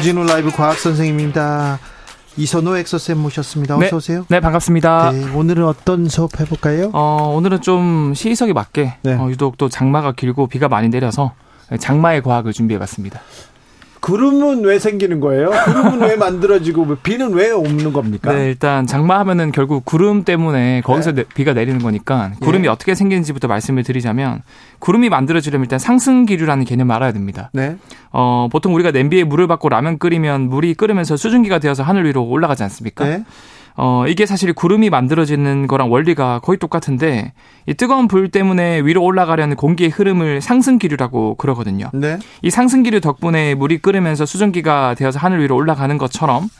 주진우 라이브 과학 선생님입니다. 이선호 엑서쌤 모셨습니다. 어서 오세요. 네, 반갑습니다. 네, 오늘은 어떤 수업 해볼까요? 어, 오늘은 좀 시의석에 맞게 네. 어, 유독 또 장마가 길고 비가 많이 내려서 장마의 과학을 준비해봤습니다. 구름은 왜 생기는 거예요? 구름은 왜 만들어지고 비는 왜 없는 겁니까? 네, 일단 장마하면은 결국 구름 때문에 거기서 네. 내- 비가 내리는 거니까 구름이 예. 어떻게 생기는지부터 말씀을 드리자면 구름이 만들어지려면 일단 상승 기류라는 개념을 알아야 됩니다. 네. 어, 보통 우리가 냄비에 물을 받고 라면 끓이면 물이 끓으면서 수증기가 되어서 하늘 위로 올라가지 않습니까? 네. 어, 이게 사실 구름이 만들어지는 거랑 원리가 거의 똑같은데 이 뜨거운 불 때문에 위로 올라가려는 공기의 흐름을 상승기류라고 그러거든요. 네. 이 상승기류 덕분에 물이 끓으면서 수증기가 되어서 하늘 위로 올라가는 것처럼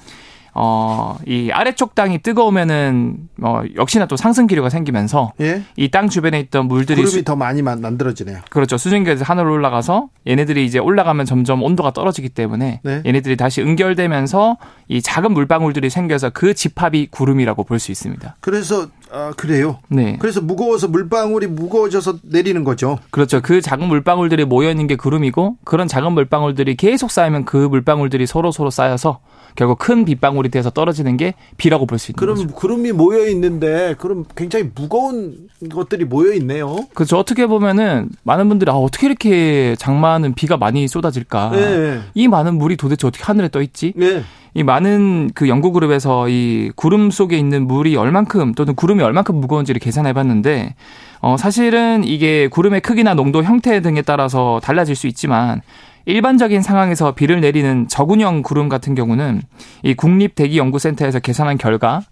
어, 이 아래쪽 땅이 뜨거우면은 어, 역시나 또 상승 기류가 생기면서 예. 이땅 주변에 있던 물들이 구름이 수- 더 많이 만- 만들어지네요. 그렇죠. 수증기가 돼서 하늘로 올라가서 얘네들이 이제 올라가면 점점 온도가 떨어지기 때문에 네. 얘네들이 다시 응결되면서 이 작은 물방울들이 생겨서 그 집합이 구름이라고 볼 수 있습니다. 그래서 아, 그래요. 네. 그래서 무거워서 물방울이 무거워져서 내리는 거죠. 그렇죠. 그 작은 물방울들이 모여 있는 게 구름이고 그런 작은 물방울들이 계속 쌓이면 그 물방울들이 서로 서로 쌓여서 결국 큰 빗방울이 돼서 떨어지는 게 비라고 볼 수 있는 그럼 거죠. 구름이 모여 있는데 그럼 굉장히 무거운 것들이 모여 있네요. 그렇죠. 어떻게 보면은 많은 분들이 아, 어떻게 이렇게 장마는 비가 많이 쏟아질까? 네. 이 많은 물이 도대체 어떻게 하늘에 떠 있지? 네. 이 많은 그 연구 그룹에서 이 구름 속에 있는 물이 얼만큼 또는 구름이 얼만큼 무거운지를 계산해 봤는데 어 사실은 이게 구름의 크기나 농도 형태 등에 따라서 달라질 수 있지만 일반적인 상황에서 비를 내리는 저군형 구름 같은 경우는 이 국립대기연구센터에서 계산한 결과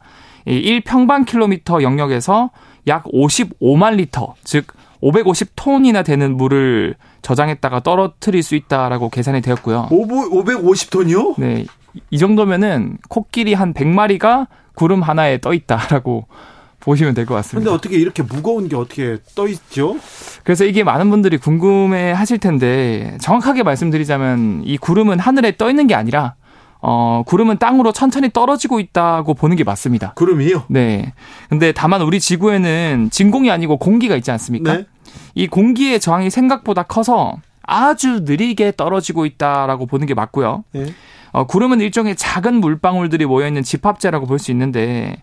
이 1평방킬로미터 영역에서 약 55만 리터, 즉 550톤이나 되는 물을 저장했다가 떨어뜨릴 수 있다라고 계산이 되었고요. 550톤이요? 네. 이 정도면은 코끼리 한 100마리가 구름 하나에 떠 있다라고 보시면 될것 근데 같습니다. 어떻게 이렇게 무거운 게 어떻게 떠 있죠? 그래서 이게 많은 분들이 궁금해 하실 텐데 정확하게 말씀드리자면 이 구름은 하늘에 떠 있는 게 아니라 어, 구름은 땅으로 천천히 떨어지고 있다고 보는 게 맞습니다. 구름이요? 네. 근데 다만 우리 지구에는 진공이 아니고 공기가 있지 않습니까? 네. 이 공기의 저항이 생각보다 커서 아주 느리게 떨어지고 있다라고 보는 게 맞고요. 네. 어, 구름은 일종의 작은 물방울들이 모여있는 집합체라고 볼 수 있는데,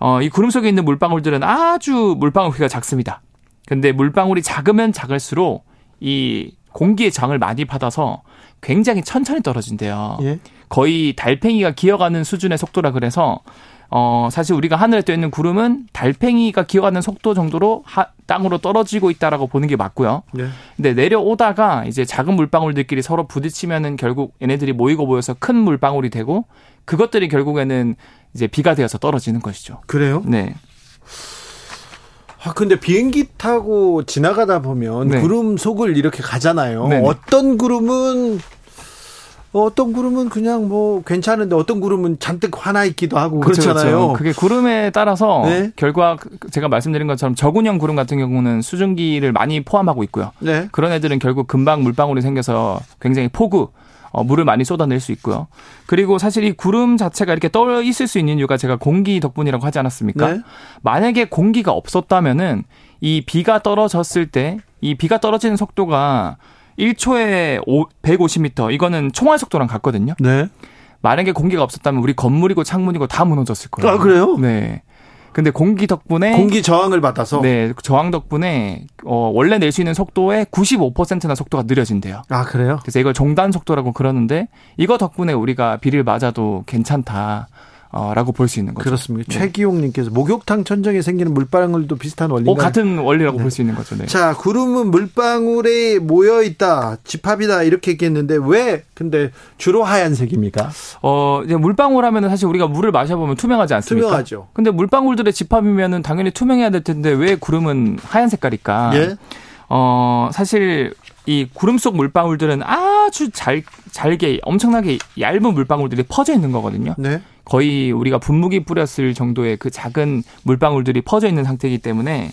어, 이 구름 속에 있는 물방울들은 아주 물방울 크기가 작습니다. 근데 물방울이 작으면 작을수록 이 공기의 저항을 많이 받아서 굉장히 천천히 떨어진대요. 예. 거의 달팽이가 기어가는 수준의 속도라 그래서 어 사실 우리가 하늘에 떠 있는 구름은 달팽이가 기어가는 속도 정도로 하, 땅으로 떨어지고 있다라고 보는 게 맞고요. 네. 근데 내려오다가 이제 작은 물방울들끼리 서로 부딪히면은 결국 얘네들이 모이고 모여서 큰 물방울이 되고 그것들이 결국에는 이제 비가 되어서 떨어지는 것이죠. 그래요? 네. 아, 근데 비행기 타고 지나가다 보면 네. 구름 속을 이렇게 가잖아요. 네네. 어떤 구름은 어떤 구름은 그냥 뭐 괜찮은데 어떤 구름은 잔뜩 화나 있기도 하고 그렇죠, 그렇잖아요. 그렇죠. 그게 구름에 따라서 네. 결과 제가 말씀드린 것처럼 저군형 구름 같은 경우는 수증기를 많이 포함하고 있고요. 네. 그런 애들은 결국 금방 물방울이 생겨서 굉장히 폭우 어, 물을 많이 쏟아낼 수 있고요. 그리고 사실 이 구름 자체가 이렇게 떠 있을 수 있는 이유가 제가 공기 덕분이라고 하지 않았습니까? 네. 만약에 공기가 없었다면은 이 비가 떨어졌을 때 이 비가 떨어지는 속도가 1초에 150m 이거는 총알 속도랑 같거든요. 네. 만약에 공기가 없었다면 우리 건물이고 창문이고 다 무너졌을 거예요. 아, 그래요? 네. 근데 공기 덕분에 공기 저항을 받아서 네, 저항 덕분에 어, 원래 낼 수 있는 속도의 95%나 속도가 느려진대요. 아, 그래요? 그래서 이걸 종단 속도라고 그러는데 이거 덕분에 우리가 비를 맞아도 괜찮다. 어, 라고 볼 수 있는 거죠. 그렇습니다. 네. 최기용님께서 목욕탕 천정에 생기는 물방울도 비슷한 어, 원리인가요? 같은 원리라고 네. 볼수 있는 거죠. 네. 자, 구름은 물방울에 모여 있다, 집합이다 이렇게 얘기했는데 왜 근데 주로 하얀색입니까? 어, 이제 물방울 하면은 사실 우리가 물을 마셔보면 투명하지 않습니까? 투명하죠. 근데 물방울들의 집합이면은 당연히 투명해야 될 텐데 왜 구름은 하얀 색깔일까? 예. 어, 사실 이 구름 속 물방울들은 아주 잘 잘게 엄청나게 얇은 물방울들이 퍼져 있는 거거든요. 네. 거의 우리가 분무기 뿌렸을 정도의 그 작은 물방울들이 퍼져 있는 상태이기 때문에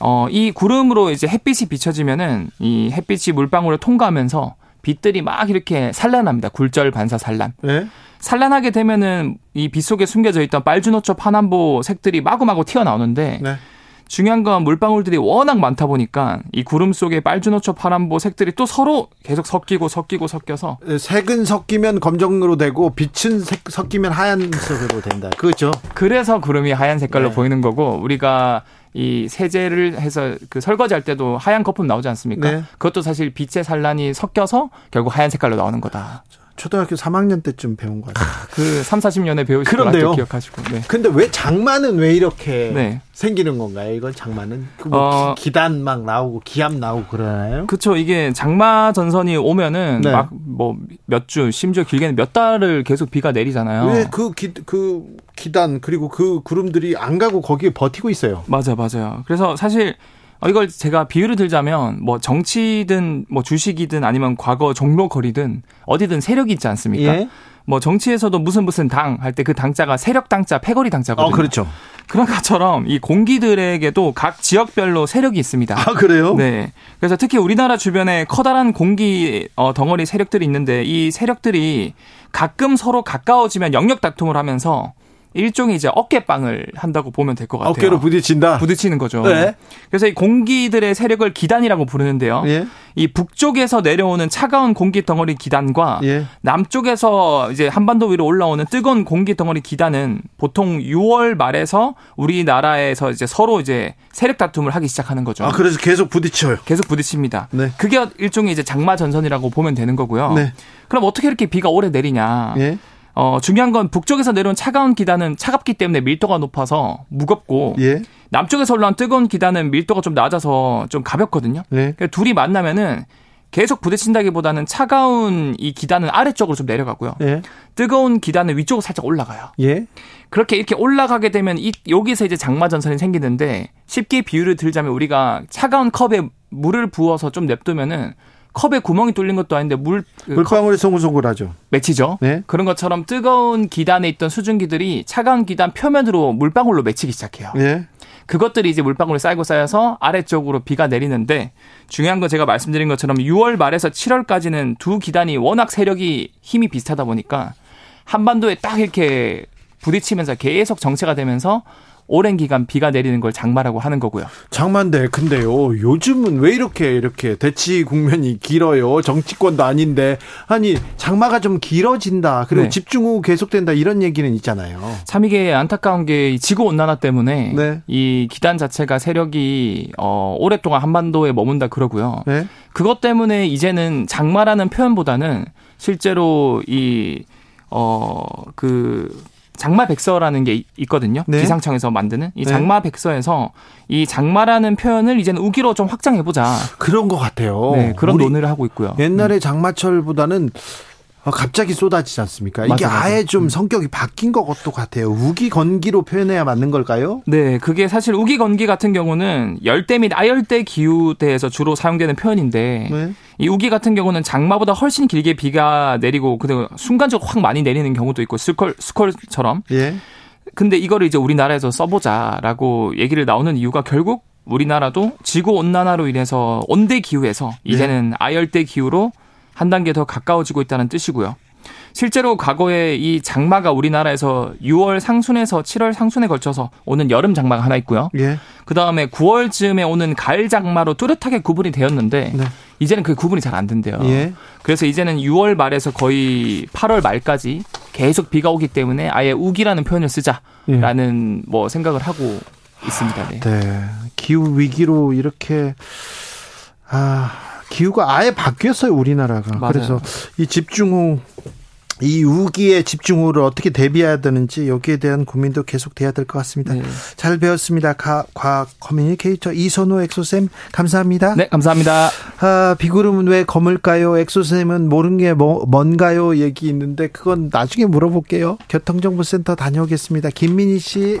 어, 이 구름으로 이제 햇빛이 비춰지면은 이 햇빛이 물방울을 통과하면서 빛들이 막 이렇게 산란합니다. 굴절 반사 산란. 네. 산란하게 되면은 이 빛 속에 숨겨져 있던 빨주노초 파남보 색들이 마구마구 튀어나오는데 네. 중요한 건 물방울들이 워낙 많다 보니까 이 구름 속에 빨주노초 파남보 색들이 또 서로 계속 섞이고 섞이고 섞여서 색은 섞이면 검정으로 되고 빛은 색, 섞이면 하얀색으로 된다. 그렇죠. 그래서 구름이 하얀 색깔로 네. 보이는 거고 우리가 이 세제를 해서 그 설거지 할 때도 하얀 거품 나오지 않습니까? 네. 그것도 사실 빛의 산란이 섞여서 결국 하얀 색깔로 나오는 거다. 초등학교 3학년 때쯤 배운 거 같아요. 그 3, 40년에 배우실 것 그런데요. 같아요. 기억하시고. 네. 근데 왜 장마는 왜 이렇게 네. 생기는 건가요? 이건 장마는 그 뭐 어. 기단 막 나오고 기압 나오고 그러나요? 그쵸. 이게 장마 전선이 오면은 네. 막뭐 몇 주, 심지어 길게는 몇 달을 계속 비가 내리잖아요. 왜그 기, 그 기단 그리고 그 구름들이 안 가고 거기에 버티고 있어요. 맞아, 맞아요. 그래서 사실 어, 이걸 제가 비유를 들자면 뭐 정치든 뭐 주식이든 아니면 과거 종로거리든 어디든 세력이 있지 않습니까? 예. 뭐 정치에서도 무슨 무슨 당 할 때 그 당자가 세력 당자, 패거리 당자거든요. 어, 그렇죠. 그런 것처럼 이 공기들에게도 각 지역별로 세력이 있습니다. 아, 그래요? 네. 그래서 특히 우리나라 주변에 커다란 공기 어, 덩어리 세력들이 있는데 이 세력들이 가끔 서로 가까워지면 영역 다툼을 하면서 일종의 이제 어깨빵을 한다고 보면 될 것 같아요. 어깨로 부딪힌다. 부딪히는 거죠. 네. 그래서 이 공기들의 세력을 기단이라고 부르는데요. 예. 이 북쪽에서 내려오는 차가운 공기 덩어리 기단과 예. 남쪽에서 이제 한반도 위로 올라오는 뜨거운 공기 덩어리 기단은 보통 6월 말에서 우리나라에서 이제 서로 이제 세력 다툼을 하기 시작하는 거죠. 아, 그래서 계속 부딪혀요. 계속 부딪힙니다. 네. 그게 일종의 이제 장마 전선이라고 보면 되는 거고요. 네. 그럼 어떻게 이렇게 비가 오래 내리냐? 예. 어, 중요한 건 북쪽에서 내려온 차가운 기단은 차갑기 때문에 밀도가 높아서 무겁고 예. 남쪽에서 올라온 뜨거운 기단은 밀도가 좀 낮아서 좀 가볍거든요. 네. 그러니까 둘이 만나면은 계속 부딪힌다기보다는 차가운 이 기단은 아래쪽으로 좀 내려가고요. 예. 뜨거운 기단은 위쪽으로 살짝 올라가요. 예. 그렇게 이렇게 올라가게 되면 이 여기서 이제 장마 전선이 생기는데 쉽게 비유를 들자면 우리가 차가운 컵에 물을 부어서 좀 냅두면은 컵에 구멍이 뚫린 것도 아닌데 물 그, 컵 물방울이 송글송글하죠. 맺히죠. 네. 그런 것처럼 뜨거운 기단에 있던 수증기들이 차가운 기단 표면으로 물방울로 맺히기 시작해요. 예. 그것들이 이제 물방울이 쌓이고 쌓여서 아래쪽으로 비가 내리는데 중요한 건 제가 말씀드린 것처럼 6월 말에서 7월까지는 두 기단이 워낙 세력이 힘이 비슷하다 보니까 한반도에 딱 이렇게 부딪히면서 계속 정체가 되면서 오랜 기간 비가 내리는 걸 장마라고 하는 거고요. 장만데 근데요 요즘은 왜 이렇게 이렇게 대치 국면이 길어요 정치권도 아닌데 아니 장마가 좀 길어진다 그리고 네. 집중 후 계속된다 이런 얘기는 있잖아요 참 이게 안타까운 게이 지구 온난화 때문에 네. 이 기단 자체가 세력이 어 오랫동안 한반도에 머문다 그러고요. 네 그것 때문에 이제는 장마라는 표현보다는 실제로 이, 어, 그, 장마 백서라는 게 있거든요. 네. 기상청에서 만드는. 이 네. 장마 백서에서 이 장마라는 표현을 이제는 우기로 좀 확장해 보자. 그런 것 같아요 네, 그런 논의를 하고 있고요. 옛날에 장마철보다는 어, 갑자기 쏟아지지 않습니까? 이게 맞아, 맞아. 아예 좀 성격이 바뀐 것도 같아요. 우기 건기로 표현해야 맞는 걸까요? 네, 그게 사실 우기 건기 같은 경우는 열대 및 아열대 기후대에서 주로 사용되는 표현인데 네. 이 우기 같은 경우는 장마보다 훨씬 길게 비가 내리고 그리고 순간적으로 확 많이 내리는 경우도 있고 스콜 스콜처럼. 예. 근데 이거를 이제 우리나라에서 써보자라고 얘기를 나오는 이유가 결국 우리나라도 지구 온난화로 인해서 온대 기후에서 이제는 아열대 기후로 한 단계 더 가까워지고 있다는 뜻이고요. 실제로 과거에 이 장마가 우리나라에서 6월 상순에서 7월 상순에 걸쳐서 오는 여름 장마가 하나 있고요. 예. 그 다음에 9월쯤에 오는 가을 장마로 뚜렷하게 구분이 되었는데 네. 이제는 그 구분이 잘 안 된대요. 예. 그래서 이제는 6월 말에서 거의 8월 말까지 계속 비가 오기 때문에 아예 우기라는 표현을 쓰자라는 뭐 생각을 하고 있습니다. 네. 네. 기후 위기로 이렇게 아 기후가 아예 바뀌었어요 우리나라가. 맞아요. 그래서 이 집중호 이 우기의 집중호를 어떻게 대비해야 되는지 여기에 대한 고민도 계속 돼야 될 것 같습니다. 네. 잘 배웠습니다. 가, 과학 커뮤니케이터 이선호 엑소쌤 감사합니다. 네, 감사합니다. 아, 비구름은 왜 검을까요? 엑소쌤은 모르는 게 뭐, 뭔가요? 얘기 있는데 그건 나중에 물어볼게요. 교통정보센터 다녀오겠습니다. 김민희 씨.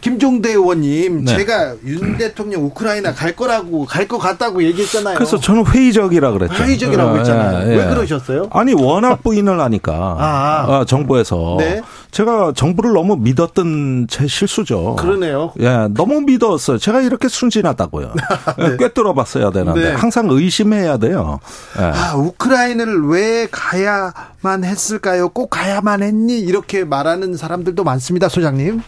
김종대 의원님, 네. 제가 윤 대통령 우크라이나 갈 거라고 갈 것 같다고 얘기했잖아요. 그래서 저는 회의적이라 그랬죠. 회의적이라고 어, 했잖아요. 예, 예. 왜 그러셨어요? 아니 워낙 부인을 하니까 아, 아. 정부에서 네? 제가 정부를 너무 믿었던 제 실수죠. 그러네요. 예, 너무 믿었어요. 제가 이렇게 순진하다고요. 네. 꿰뚫어봤어야 되는데 네. 항상 의심해야 돼요. 예. 아, 우크라이나를 왜 가야만 했을까요? 꼭 가야만 했니? 이렇게 말하는 사람들도 많습니다, 소장님.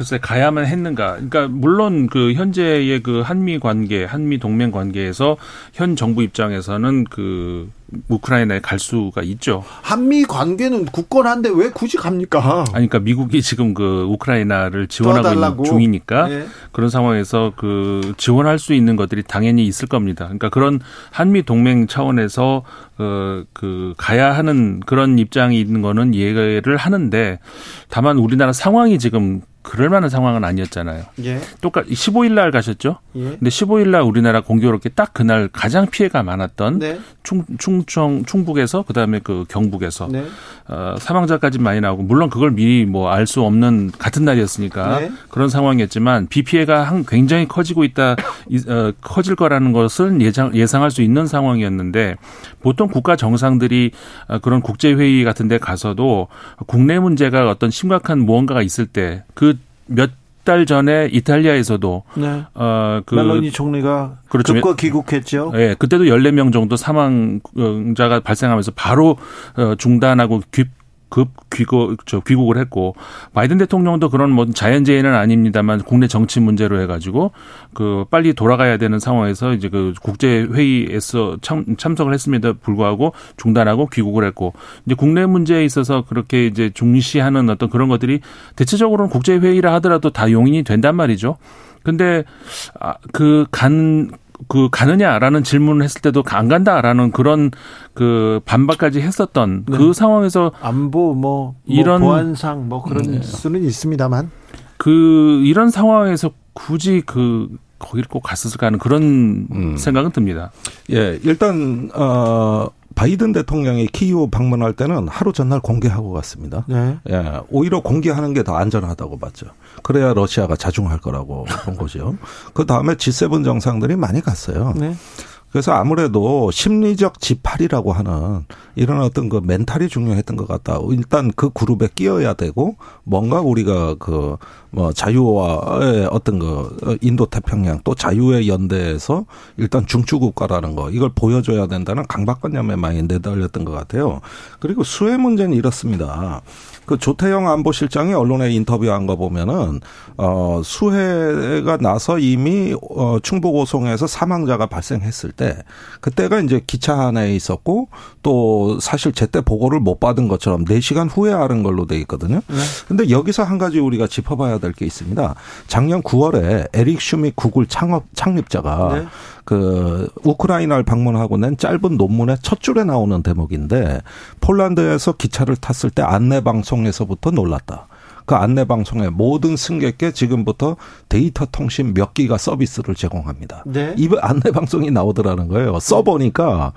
글쎄 가야만 했는가? 그러니까 물론 그 현재의 그 한미 관계, 한미 동맹 관계에서 현 정부 입장에서는 그 우크라이나에 갈 수가 있죠. 한미 관계는 굳건한데 왜 굳이 갑니까? 아니, 그러니까 미국이 지금 그 우크라이나를 지원하고 있는 중이니까 네. 그런 상황에서 그 지원할 수 있는 것들이 당연히 있을 겁니다. 그러니까 그런 한미 동맹 차원에서 어그 가야 하는 그런 입장이 있는 거는 이해를 하는데 다만 우리나라 상황이 지금 그럴 만한 상황은 아니었잖아요. 예. 똑같 15일 날 가셨죠? 예. 근데 15일 날 우리나라 공교롭게 딱 그날 가장 피해가 많았던 네. 충, 충청 충북에서 그다음에 그 경북에서 네. 어, 사망자까지 많이 나오고 물론 그걸 미리 뭐 알 수 없는 같은 날이었으니까 네. 그런 상황이었지만 비 피해가 한 굉장히 커지고 있다 어, 커질 거라는 것을 예상 예상할 수 있는 상황이었는데 보통 국가 정상들이 어, 그런 국제 회의 같은 데 가서도 국내 문제가 어떤 심각한 무언가가 있을 때그 몇 달 전에 이탈리아에서도 네. 어그 멜로니 총리가 그렇죠. 급거 귀국했죠. 예, 네, 그때도 14명 정도 사망자가 발생하면서 바로 어, 중단하고 급 귀국 저 귀국을 했고 바이든 대통령도 그런 뭐 자연재해는 아닙니다만 국내 정치 문제로 해가지고 그 빨리 돌아가야 되는 상황에서 이제 그 국제 회의에서 참, 참석을 했음에도 불구하고 중단하고 귀국을 했고 이제 국내 문제에 있어서 그렇게 이제 중시하는 어떤 그런 것들이 대체적으로는 국제 회의라 하더라도 다 용인이 된단 말이죠. 근데 아, 그간 그 가느냐라는 질문을 했을 때도 안 간다라는 그런 그 반박까지 했었던 네. 그 상황에서 안보 뭐, 뭐 이런 보안상 뭐 그런 네. 수는 있습니다만 그 이런 상황에서 굳이 그 거기를 꼭 갔었을까 하는 그런 음. 생각은 듭니다. 예, 일단 어 바이든 대통령이 키이우 방문할 때는 하루 전날 공개하고 갔습니다. 네. 예, 오히려 공개하는 게 더 안전하다고 봤죠. 그래야 러시아가 자중할 거라고 본 거죠. 그 다음에 G7 정상들이 많이 갔어요. 네. 그래서 아무래도 심리적 지팔이라고 하는 이런 어떤 그 멘탈이 중요했던 것 같다. 일단 그 그룹에 끼어야 되고 뭔가 우리가 그 뭐 자유와의 어떤 그 인도 태평양 또 자유의 연대에서 일단 중추 국가라는 거 이걸 보여줘야 된다는 강박관념에 많이 내달렸던 것 같아요. 그리고 수혜 문제는 이렇습니다. 그 조태영 안보실장이 언론에 인터뷰한 거 보면은 어 수해가 나서 이미 어 충북 오송에서 사망자가 발생했을 때 그때가 이제 기차 안에 있었고 또 사실 제때 보고를 못 받은 것처럼 4시간 후에 하는 걸로 돼 있거든요. 네. 근데 여기서 한 가지 우리가 짚어봐야 될 게 있습니다. 작년 9월에 에릭 슈미트 구글 창업 창립자가 네. 그 우크라이나를 방문하고 낸 짧은 논문의 첫 줄에 나오는 대목인데 폴란드에서 기차를 탔을 때 안내 방송 에서부터 놀랐다. 그 안내 방송에 모든 승객께 지금부터 데이터 통신 몇 기가 서비스를 제공합니다. 네. 이 안내 방송이 나오더라는 거예요. 써보니까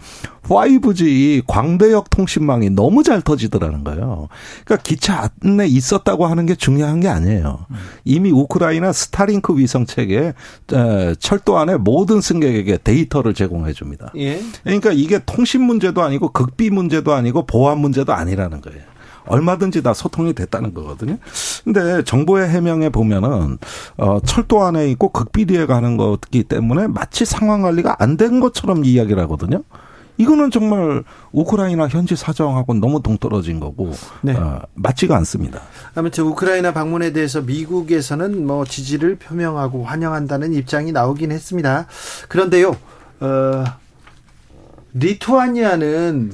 5G 광대역 통신망이 너무 잘 터지더라는 거예요. 그러니까 기차 안에 있었다고 하는 게 중요한 게 아니에요. 이미 우크라이나 스타링크 위성 체계 철도 안에 모든 승객에게 데이터를 제공해 줍니다. 예. 그러니까 이게 통신 문제도 아니고 극비 문제도 아니고 보안 문제도 아니라는 거예요. 얼마든지 다 소통이 됐다는 거거든요. 근데 정부의 해명에 보면은 어 철도 안에 있고 극비리에 가는 거기 때문에 마치 상황 관리가 안 된 것처럼 이야기를 하거든요. 이거는 정말 우크라이나 현지 사정하고 너무 동떨어진 거고 네. 어, 맞지가 않습니다. 아무튼 우크라이나 방문에 대해서 미국에서는 뭐 지지를 표명하고 환영한다는 입장이 나오긴 했습니다. 그런데요, 어, 리투아니아는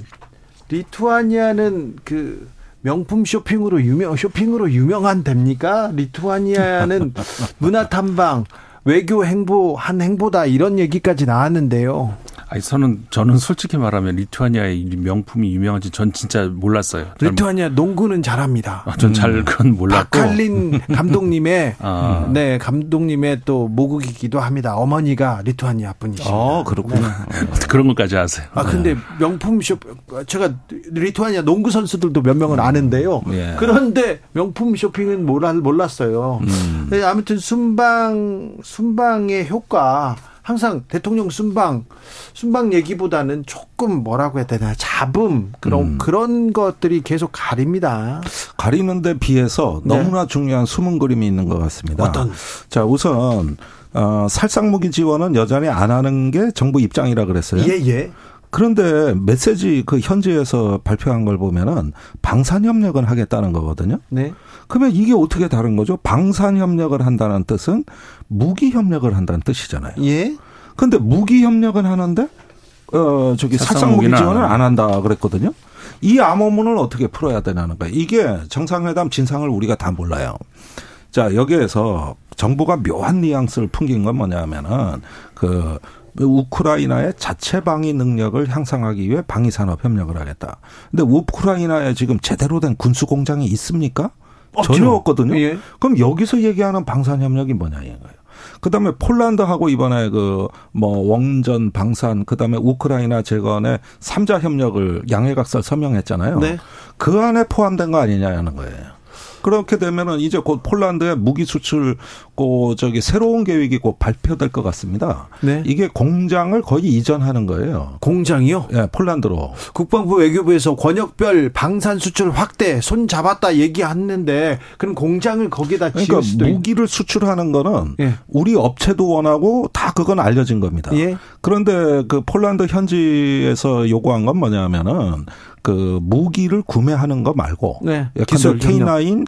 리투아니아는 그 명품 쇼핑으로 유명 쇼핑으로 유명한 됩니까? 리투아니아는 문화 탐방, 외교 행보 한 행보다 이런 얘기까지 나왔는데요. 아니 저는 저는 솔직히 말하면 리투아니아의 명품이 유명한지 전 진짜 몰랐어요. 리투아니아 농구는 잘합니다. 아, 전잘 음. 그건 몰랐고. 박칼린 감독님의 아. 네 감독님의 또 모국이기도 합니다. 어머니가 리투아니아 분이시죠. 아 그렇군요. 네. 그런 것까지 아세요. 아 근데 네. 명품 쇼 제가 리투아니아 농구 선수들도 몇 명은 아는데요. 예. 그런데 명품 쇼핑은 몰랐어요. 음. 네, 아무튼 순방 순방의 효과 항상 대통령 순방 순방 얘기보다는 조금 뭐라고 해야 되나 잡음 그런 음. 그런 것들이 계속 가립니다. 가리는데 비해서 네. 너무나 중요한 숨은 그림이 있는 것 같습니다. 어떤? 자 우선 어, 살상무기 지원은 여전히 안 하는 게 정부 입장이라 그랬어요. 예 예. 그런데 메시지 그 현지에서 발표한 걸 보면은 방산 협력을 하겠다는 거거든요. 네. 그러면 이게 어떻게 다른 거죠? 방산 협력을 한다는 뜻은 무기 협력을 한다는 뜻이잖아요. 예. 근데 무기 협력은 하는데 어 저기 살상 무기 지원을 안 한다 그랬거든요. 이 암호문을 어떻게 풀어야 되냐는 거예요. 이게 정상회담 진상을 우리가 다 몰라요. 자, 여기에서 정부가 묘한 뉘앙스를 풍긴 건 뭐냐면은 그 우크라이나의 자체 방위 능력을 향상하기 위해 방위 산업 협력을 하겠다. 근데 우크라이나에 지금 제대로 된 군수 공장이 있습니까? 없죠. 전혀 없거든요. 예. 그럼 여기서 얘기하는 방산 협력이 뭐냐 이거예요. 그다음에 폴란드하고 이번에 그 뭐 원전 방산 그다음에 우크라이나 재건의 삼자 협력을 양해각설 서명했잖아요. 네. 그 안에 포함된 거 아니냐는 거예요. 그렇게 되면은 이제 곧 폴란드의 무기 수출 고 저기 새로운 계획이 곧 발표될 것 같습니다. 네. 이게 공장을 거의 이전하는 거예요. 공장이요? 예, 네, 폴란드로. 국방부 외교부에서 권역별 방산 수출 확대 손 잡았다 얘기했는데 그럼 공장을 거기다 그러니까 무기를 수출하는 거는 예. 우리 업체도 원하고 다 그건 알려진 겁니다. 예. 그런데 그 폴란드 현지에서 요구한 건 뭐냐면은 그 무기를 구매하는 거 말고 네. 기술 K9,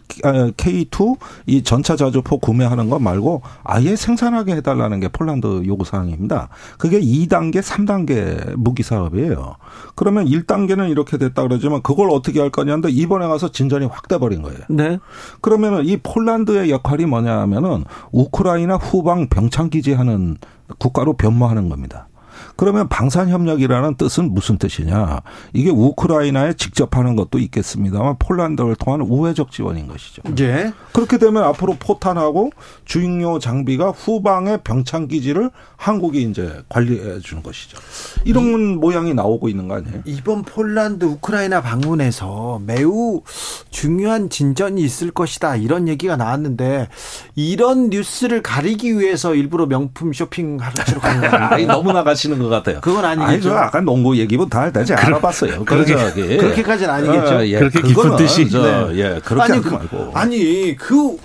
K2 이 전차 자주포 구매하는 거 말고 아예 생산하게 해달라는 게 폴란드 요구 사항입니다. 그게 2단계, 3단계 무기 사업이에요. 그러면 1단계는 이렇게 됐다 그러지만 그걸 어떻게 할 거냐는데 이번에 가서 진전이 확 돼버린 거예요. 네. 그러면은 이 폴란드의 역할이 뭐냐 하면은 우크라이나 후방 병창 기지하는 국가로 변모하는 겁니다. 그러면 방산 협력이라는 뜻은 무슨 뜻이냐? 이게 우크라이나에 직접 하는 것도 있겠습니다만 폴란드를 통한 우회적 지원인 것이죠. 예. 그렇게 되면 앞으로 포탄하고 주인료 장비가 후방의 병창 기지를 한국이 이제 관리해 주는 것이죠. 이런 이, 모양이 나오고 있는 거 아니에요? 이번 폴란드 우크라이나 방문에서 매우 중요한 진전이 있을 것이다 이런 얘기가 나왔는데 이런 뉴스를 가리기 위해서 일부러 명품 쇼핑 하러 가는 거 아니 너무 나가시는 것 같아요. 그건 아니겠죠. 아니, 아까 농구 얘기부터 다 다시 알아봤어요. 그렇게, 그렇게까지는 아니겠죠. 어, 예, 그렇게 깊은 뜻이. 저, 네. 예, 그렇게 아니, 그, 말고. 아니, 그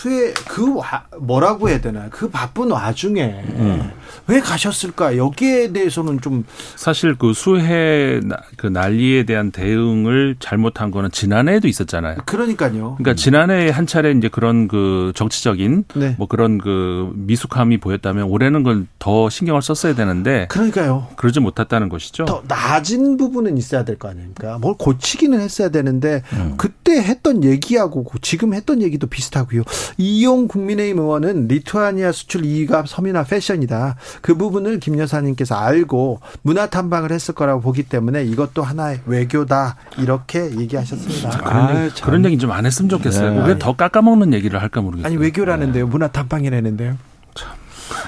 수해 그 와, 뭐라고 해야 되나 그 바쁜 와중에 음. 왜 가셨을까 여기에 대해서는 좀 사실 그 수해 그 난리에 대한 대응을 잘못한 거는 지난해에도 있었잖아요. 그러니까요. 그러니까 지난해에 한 차례 이제 그런 그 정치적인 네. 뭐 그런 그 미숙함이 보였다면 올해는 걸 더 신경을 썼어야 되는데 그러니까요. 그러지 못했다는 것이죠. 더 낮은 부분은 있어야 될 거 아닙니까? 뭘 고치기는 했어야 되는데 음. 그때 했던 얘기하고 지금 했던 얘기도 비슷하고요. 이용 국민의힘 의원은 리투아니아 수출 2위가 섬이나 패션이다. 그 부분을 김 여사님께서 알고 문화 탐방을 했을 거라고 보기 때문에 이것도 하나의 외교다 이렇게 얘기하셨습니다. 그런, 아, 얘기, 그런 얘기 좀 안 했으면 좋겠어요. 네. 왜더 깎아먹는 얘기를 할까 모르겠어요. 아니 외교라는데요. 네. 문화 탐방이라는데요. 참.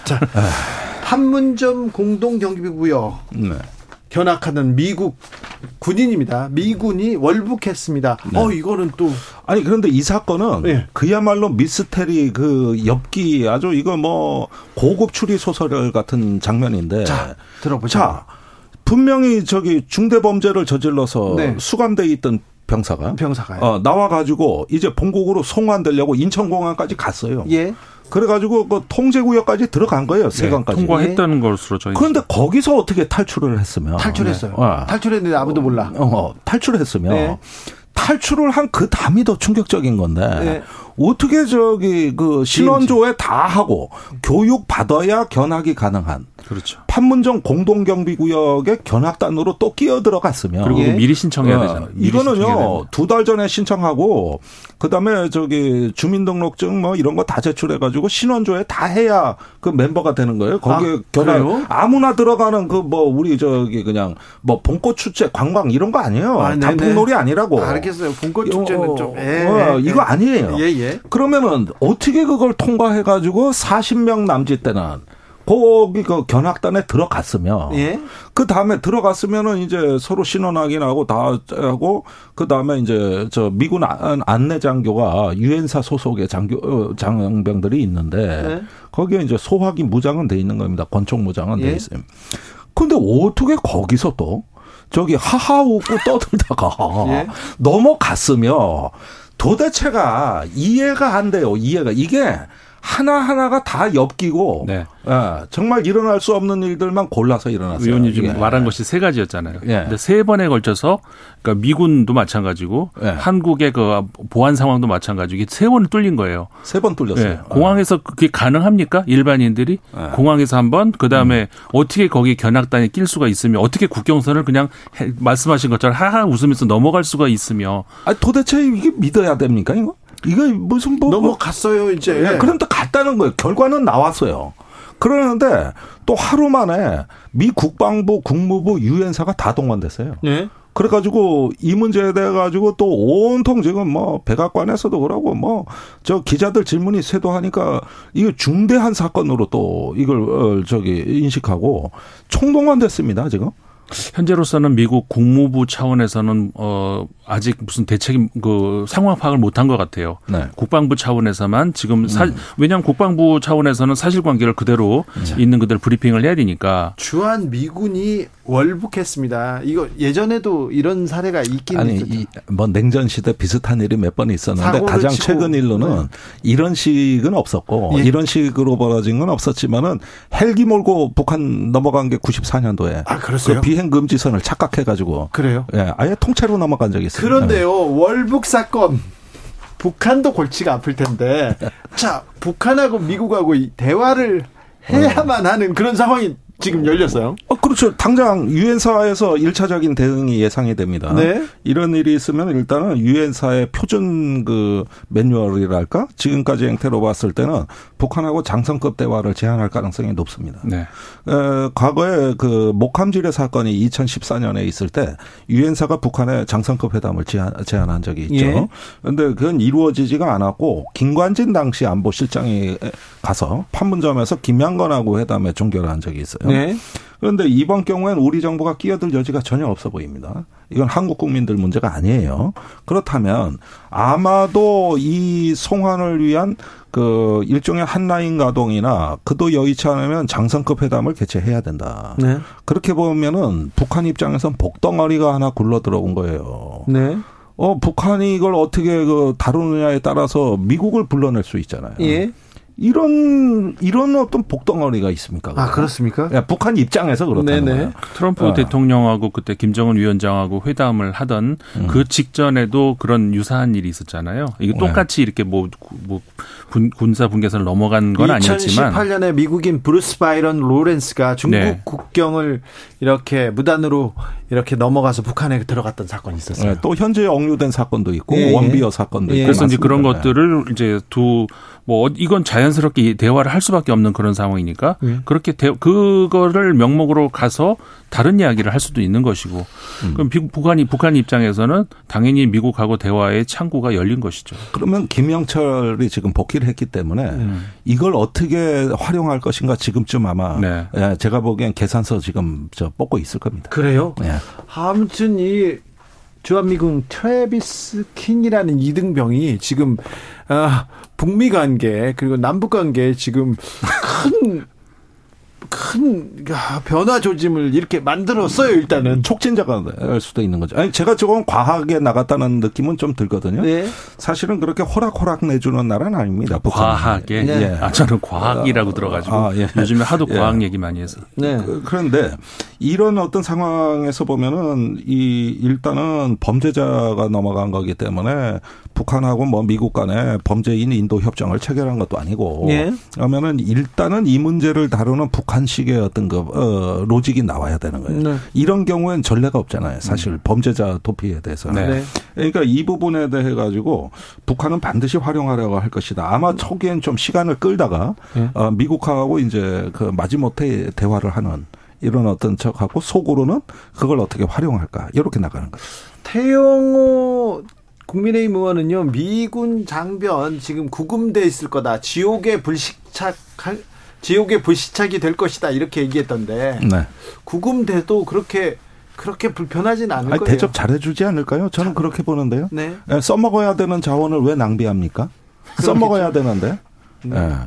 자, 한문점 공동 경비구역. 네. 견학하는 미국 군인입니다. 미군이 월북했습니다. 네. 어 이거는 또 아니 그런데 이 사건은 네. 그야말로 미스테리 그 엽기 아주 이거 뭐 고급 추리 소설 같은 장면인데 자 들어보자. 자 분명히 저기 중대 범죄를 저질러서 네. 수감돼 있던 병사가 병사가 어, 나와 가지고 이제 본국으로 송환되려고 인천공항까지 갔어요. 예. 그래가지고 그 통제구역까지 들어간 거예요. 네, 세관까지. 네, 통과했다는 것으로 저희. 그런데 거기서 어떻게 탈출을 했으면. 탈출했어요. 네. 어. 탈출했는데 아무도 몰라. 어, 탈출했으면. 네. 탈출을 한 그 다음이 더 충격적인 건데 네. 어떻게 저기 그 신원조회 다 하고 교육 받아야 견학이 가능한 그렇죠. 판문점 공동경비구역에 견학단으로 또 끼어 들어갔으면 그리고 예. 미리 신청해야 어, 되잖아요. 미리 이거는요 두 달 전에 신청하고 그다음에 저기 주민등록증 뭐 이런 거 다 제출해가지고 신원조회 다 해야 그 멤버가 되는 거예요. 거기에 아, 견학 그래요? 아무나 들어가는 그 뭐 우리 저기 그냥 뭐 봄꽃 축제 관광 이런 거 아니에요. 아, 단풍놀이 아니라고. 알겠어요. 봄꽃 축제는 어, 좀 예, 어, 이거 아니에요. 예, 예. 그러면은 어떻게 그걸 통과해가지고 40명 남짓 때는 거기 그 견학단에 들어갔으면 예? 그 다음에 들어갔으면은 이제 서로 신원 확인하고 다 하고 그 다음에 이제 저 미군 안내 장교가 유엔사 소속의 장교 어, 장병들이 있는데 예? 거기에 이제 소확인 무장은 돼 있는 겁니다. 권총 무장은 예? 돼 있어요. 근데 어떻게 거기서 또 저기 하하 웃고 떠들다가 예? 넘어갔으면 도대체가 이해가 안 돼요. 이해가 이게 하나하나가 다 엮이고 네. 예, 정말 일어날 수 없는 일들만 골라서 일어났어요. 의원님 지금 예. 말한 것이 세 가지였잖아요. 예. 근데 세 번에 걸쳐서 그러니까 미군도 마찬가지고 예. 한국의 그 보안 상황도 마찬가지고 세 번을 뚫린 거예요. 세 번 뚫렸어요. 예. 공항에서 그게 가능합니까? 일반인들이 예. 공항에서 한 번, 그 다음에 음. 어떻게 거기 견학단에 낄 수가 있으며 어떻게 국경선을 그냥 해, 말씀하신 것처럼 하하 웃으면서 넘어갈 수가 있으며. 아 도대체 이게 믿어야 됩니까 이거? 이거 무슨 뭐 넘어갔어요 이제. 네, 그럼 또 갔다는 거예요. 결과는 나왔어요. 그러는데 또 하루 만에 미 국방부, 국무부, 유엔사가 다 동원됐어요. 네. 그래가지고 이 문제에 대해 가지고 또 온통 지금 뭐 백악관에서도 그러고 뭐 저 기자들 질문이 쇄도하니까 이거 중대한 사건으로 또 이걸 어 저기 인식하고 총동원됐습니다 지금. 현재로서는 미국 국무부 차원에서는 어 아직 무슨 대책 그 상황 파악을 못한 것 같아요. 네. 국방부 차원에서만 지금 사, 음. 왜냐하면 국방부 차원에서는 사실관계를 그대로 네. 있는 그대로 브리핑을 해야 되니까. 주한 미군이 월북했습니다. 이거 예전에도 이런 사례가 있긴 아니 이, 뭐 냉전 시대 비슷한 일이 몇 번 있었는데 가장 최근 일로는 네. 이런 식은 없었고 예. 이런 식으로 벌어진 건 없었지만은 헬기 몰고 북한 넘어간 게 94년도에 아 그랬어요? 그 비행 금지선을 착각해 가지고 그래요? 예, 아예 통째로 넘어간 적이 있어요. 그런데요 네. 월북 사건 북한도 골치가 아플 텐데 자 북한하고 미국하고 대화를 해야만 하는 그런 상황이 지금 열렸어요? 어, 그렇죠. 당장 유엔사에서 1차적인 대응이 예상이 됩니다. 네. 이런 일이 있으면 일단은 유엔사의 표준 그 매뉴얼이랄까? 지금까지 행태로 봤을 때는 북한하고 장성급 대화를 제한할 가능성이 높습니다. 네. 에, 과거에 그 목함지뢰 사건이 2014년에 있을 때 유엔사가 북한에 장성급 회담을 제한, 제한한 적이 있죠. 그런데 예. 그건 이루어지지가 않았고 김관진 당시 안보실장이 가서 판문점에서 김양건하고 회담에 종결한 적이 있어요. 네. 그런데 이번 경우에는 우리 정부가 끼어들 여지가 전혀 없어 보입니다. 이건 한국 국민들 문제가 아니에요. 그렇다면 아마도 이 송환을 위한 그 일종의 한라인 가동이나 그도 여의치 않으면 장성급 회담을 개최해야 된다. 네. 그렇게 보면은 북한 입장에선 복덩어리가 하나 굴러 들어온 거예요. 네. 어, 북한이 이걸 어떻게 그 다루느냐에 따라서 미국을 불러낼 수 있잖아요. 예. 이런 이런 어떤 복덩어리가 있습니까? 아 그렇습니까? 야, 북한 입장에서 그렇다는 네네. 거예요. 트럼프 어. 대통령하고 그때 김정은 위원장하고 회담을 하던 음. 그 직전에도 그런 유사한 일이 있었잖아요. 이게 네. 똑같이 네. 이렇게 뭐, 뭐 분, 군사 분계선을 넘어간 건 아니었지만 2018년에 미국인 브루스 바이런 로렌스가 중국 네. 국경을 이렇게 무단으로 이렇게 넘어가서 북한에 들어갔던 사건이 있었어요. 네, 또 현재 억류된 사건도 있고 예, 예. 원비어 사건도 예. 있고 그래서 이제 그런 것들을 이제 두 뭐 이건 자연스럽게 대화를 할 수밖에 없는 그런 상황이니까 네. 그렇게 대, 그거를 명목으로 가서 다른 이야기를 할 수도 있는 것이고 음. 그럼 북한이 북한 입장에서는 당연히 미국하고 대화의 창구가 열린 것이죠. 그러면 김영철이 지금 복귀를 했기 때문에 음. 이걸 어떻게 활용할 것인가 지금쯤 아마 네. 예, 제가 보기엔 계산서 지금 저 뽑고 있을 겁니다. 그래요? 네. 아무튼 이 주한미군 트래비스 킹이라는 이등병이 지금 아, 북미 관계 그리고 남북 관계 지금 큰 큰 변화 조짐을 이렇게 만들었어요 일단은 촉진자가 될 수도 있는 거죠. 아니 제가 조금 과하게 나갔다는 느낌은 좀 들거든요. 네. 사실은 그렇게 호락호락 내주는 나라는 아닙니다. 과하게. 네. 예. 아 저는 과학이라고 아, 들어가지고 아, 예. 요즘에 하도 예. 과학 얘기 많이 해서. 네. 그, 그런데 이런 어떤 상황에서 보면은 이 일단은 범죄자가 넘어간 거기 때문에 북한하고 뭐 미국 간에 범죄인 인도 협정을 체결한 것도 아니고 예. 그러면은 일단은 이 문제를 다루는 북한식의 어떤 그 어, 로직이 나와야 되는 거예요. 네. 이런 경우엔 전례가 없잖아요. 사실 음. 범죄자 도피에 대해서는. 네. 그러니까 이 부분에 대해 가지고 북한은 반드시 활용하려고 할 것이다. 아마 초기엔 좀 시간을 끌다가 예. 어, 미국하고 이제 그 마지못해 대화를 하는 이런 어떤 척하고 속으로는 그걸 어떻게 활용할까 이렇게 나가는 거죠. 태영호 국민의힘 의원은요 미군 장변 지금 구금돼 있을 거다 지옥의 불시착할 지옥의 불시착이 될 것이다 이렇게 얘기했던데 네. 구금돼도 그렇게 그렇게 불편하진 않을 아니, 거예요. 대접 잘해주지 않을까요? 저는 그렇게 보는데요. 네. 예, 써먹어야 되는 자원을 왜 낭비합니까? 써먹어야 되는데. 네.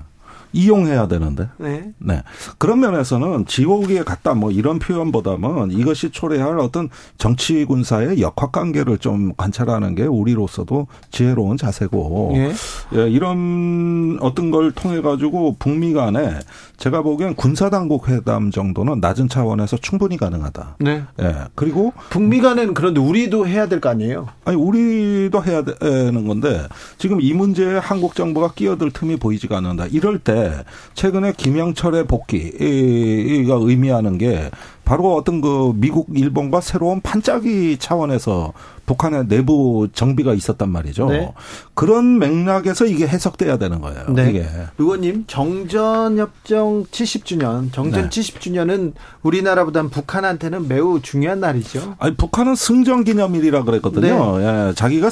네. 이용해야 되는데. 네. 네. 그런 면에서는 지옥에 갔다 뭐 이런 표현보다는 이것이 초래할 어떤 정치 군사의 역학 관계를 좀 관찰하는 게 우리로서도 지혜로운 자세고. 예. 예 이런 어떤 걸 통해 가지고 북미 간에 제가 보기엔 군사 당국 회담 정도는 낮은 차원에서 충분히 가능하다. 네. 예. 그리고 북미 간에는 그런데 우리도 해야 될 거 아니에요? 아니 우리도 해야 되는 건데 지금 이 문제에 한국 정부가 끼어들 틈이 보이지가 않는다. 이럴 때 최근에 김영철의 복귀가 의미하는 게 바로 어떤 그 미국, 일본과 새로운 판짜기 차원에서 북한의 내부 정비가 있었단 말이죠. 네. 그런 맥락에서 이게 해석돼야 되는 거예요. 네. 이게. 의원님, 정전협정 70주년, 정전 네. 70주년은 우리나라보다는 북한한테는 매우 중요한 날이죠. 아니, 북한은 승전 기념일이라 그랬거든요. 네. 예, 자기가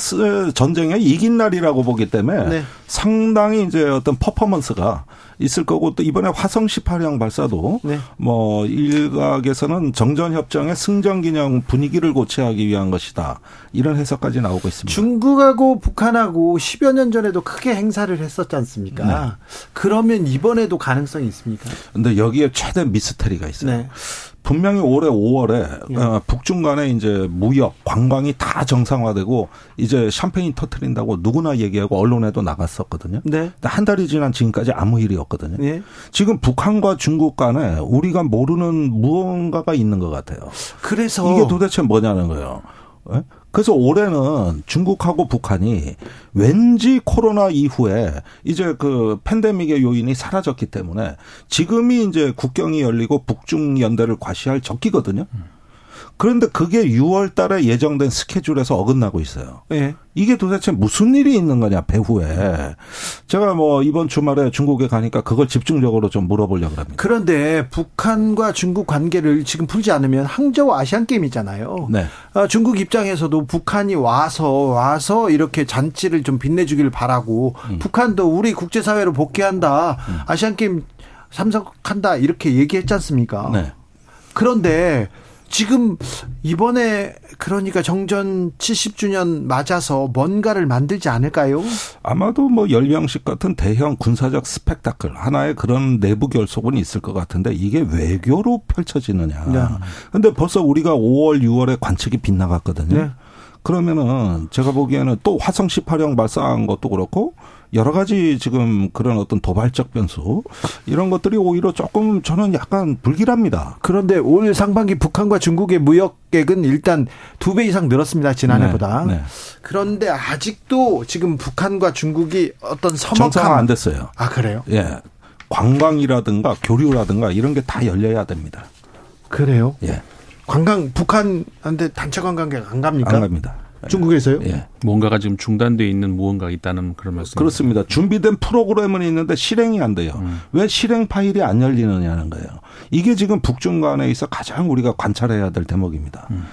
전쟁에 이긴 날이라고 보기 때문에 네. 상당히 이제 어떤 퍼포먼스가 있을 거고 또 이번에 화성 18형 발사도 네. 뭐 일각에서는 정전 협정의 승전 기념 분위기를 고취하기 위한 것이다. 이런 해석까지 나오고 있습니다. 중국하고 북한하고 10여 년 전에도 크게 행사를 했었지 않습니까? 네. 그러면 이번에도 가능성이 있습니까? 근데 여기에 최대 미스터리가 있어요. 네. 분명히 올해 5월에 예. 어, 북중 간에 이제 무역, 관광이 다 정상화되고 이제 샴페인 터트린다고 누구나 얘기하고 언론에도 나갔었거든요. 네. 한 달이 지난 지금까지 아무 일이 없거든요. 예. 지금 북한과 중국 간에 우리가 모르는 무언가가 있는 것 같아요. 그래서 이게 도대체 뭐냐는 거예요. 예? 그래서 올해는 중국하고 북한이 왠지 코로나 이후에 이제 그 팬데믹의 요인이 사라졌기 때문에 지금이 이제 국경이 열리고 북중 연대를 과시할 적기거든요. 그런데 그게 6월 달에 예정된 스케줄에서 어긋나고 있어요. 네. 이게 도대체 무슨 일이 있는 거냐, 배후에. 제가 뭐 이번 주말에 중국에 가니까 그걸 집중적으로 좀 물어보려고 합니다. 그런데 북한과 중국 관계를 지금 풀지 않으면 항저우 아시안 게임이잖아요. 네. 아, 중국 입장에서도 북한이 와서 와서 이렇게 잔치를 좀 빛내주길 바라고 음. 북한도 우리 국제사회로 복귀한다. 음. 아시안 게임 참석한다. 이렇게 얘기했지 않습니까? 네. 그런데 지금 이번에 그러니까 정전 70주년 맞아서 뭔가를 만들지 않을까요? 아마도 뭐 열병식 같은 대형 군사적 스펙타클 하나의 그런 내부 결속은 있을 것 같은데 이게 외교로 펼쳐지느냐. 네. 근데 벌써 우리가 5월, 6월에 관측이 빗나갔거든요. 네. 그러면은 제가 보기에는 또 화성 18형 발사한 것도 그렇고 여러 가지 지금 그런 어떤 도발적 변수 이런 것들이 오히려 조금 저는 약간 불길합니다. 그런데 올 상반기 북한과 중국의 무역액은 일단 두 배 이상 늘었습니다. 지난해보다. 네, 네. 그런데 아직도 지금 북한과 중국이 어떤 서먹함 정상화 안 됐어요. 아 그래요? 예. 관광이라든가 교류라든가 이런 게 다 열려야 됩니다. 그래요? 예. 관광 북한한테 단체 관광객 안 갑니까? 안 갑니다. 중국에서요? 예. 뭔가가 지금 중단돼 있는 무언가 있다는 그런 말씀. 그렇습니다. 준비된 프로그램은 있는데 실행이 안 돼요. 음. 왜 실행 파일이 안 열리느냐는 거예요. 이게 지금 북중 간에 있어 가장 우리가 관찰해야 될 대목입니다. 음.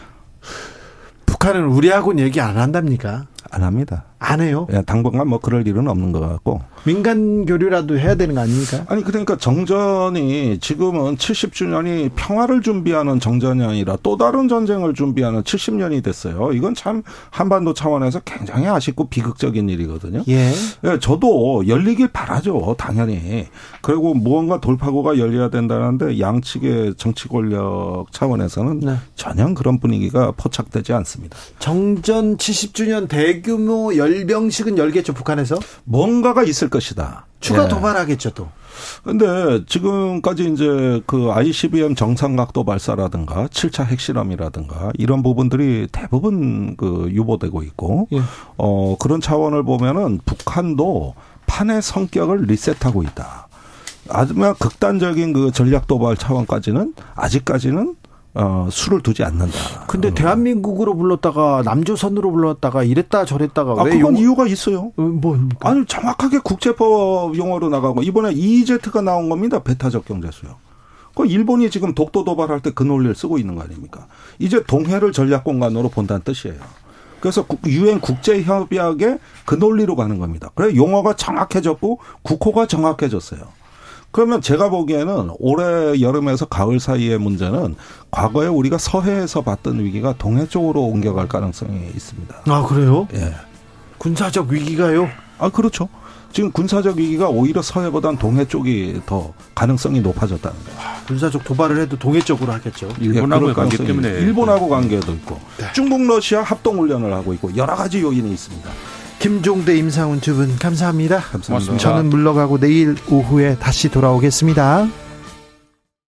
북한은 우리하고는 얘기 안 한답니까? 안 합니다. 안 해요? 예, 당분간 뭐 그럴 일은 없는 것 같고. 민간 교류라도 해야 되는 거 아닙니까? 아니 그러니까 정전이 지금은 70주년이 평화를 준비하는 정전이 아니라 또 다른 전쟁을 준비하는 70년이 됐어요. 이건 참 한반도 차원에서 굉장히 아쉽고 비극적인 일이거든요. 예. 예 저도 열리길 바라죠. 당연히. 그리고 무언가 돌파구가 열려야 된다는데 양측의 정치 권력 차원에서는 네. 전혀 그런 분위기가 포착되지 않습니다. 정전 70주년 대규모 열 열병식은 열겠죠 북한에서 뭔가가 있을 것이다. 추가 예. 도발하겠죠 또. 근데 지금까지 이제 그 ICBM 정상각도 발사라든가 7차 핵실험이라든가 이런 부분들이 대부분 그 유보되고 있고 예. 어 그런 차원을 보면은 북한도 판의 성격을 리셋하고 있다. 아주만 극단적인 그 전략 도발 차원까지는 아직까지는 어, 수를 두지 않는다. 근데 어. 대한민국으로 불렀다가 남조선으로 불렀다가 이랬다 저랬다가 아, 왜 그건 용... 이유가 있어요. 어, 뭐 아니 정확하게 국제법 용어로 나가고 이번에 EEZ가 나온 겁니다. 배타적 경제수요. 그 일본이 지금 독도 도발할 때 그 논리를 쓰고 있는 거 아닙니까? 이제 동해를 전략 공간으로 본다는 뜻이에요. 그래서 유엔 국제 협약의 그 논리로 가는 겁니다. 그래 용어가 정확해졌고 국호가 정확해졌어요. 그러면 제가 보기에는 올해 여름에서 가을 사이의 문제는 과거에 우리가 서해에서 봤던 위기가 동해 쪽으로 옮겨갈 가능성이 있습니다. 아, 그래요? 예. 군사적 위기가요? 아, 그렇죠. 지금 군사적 위기가 오히려 서해보단 동해 쪽이 더 가능성이 높아졌다는 거예요. 아, 군사적 도발을 해도 동해 쪽으로 하겠죠. 일본하고 예, 관계 때문에. 일본하고 관계도 있고 네. 중국 러시아 합동 훈련을 하고 있고 여러 가지 요인이 있습니다. 김종대, 임상훈 두 분 감사합니다. 감사합니다. 저는 물러가고 내일 오후에 다시 돌아오겠습니다.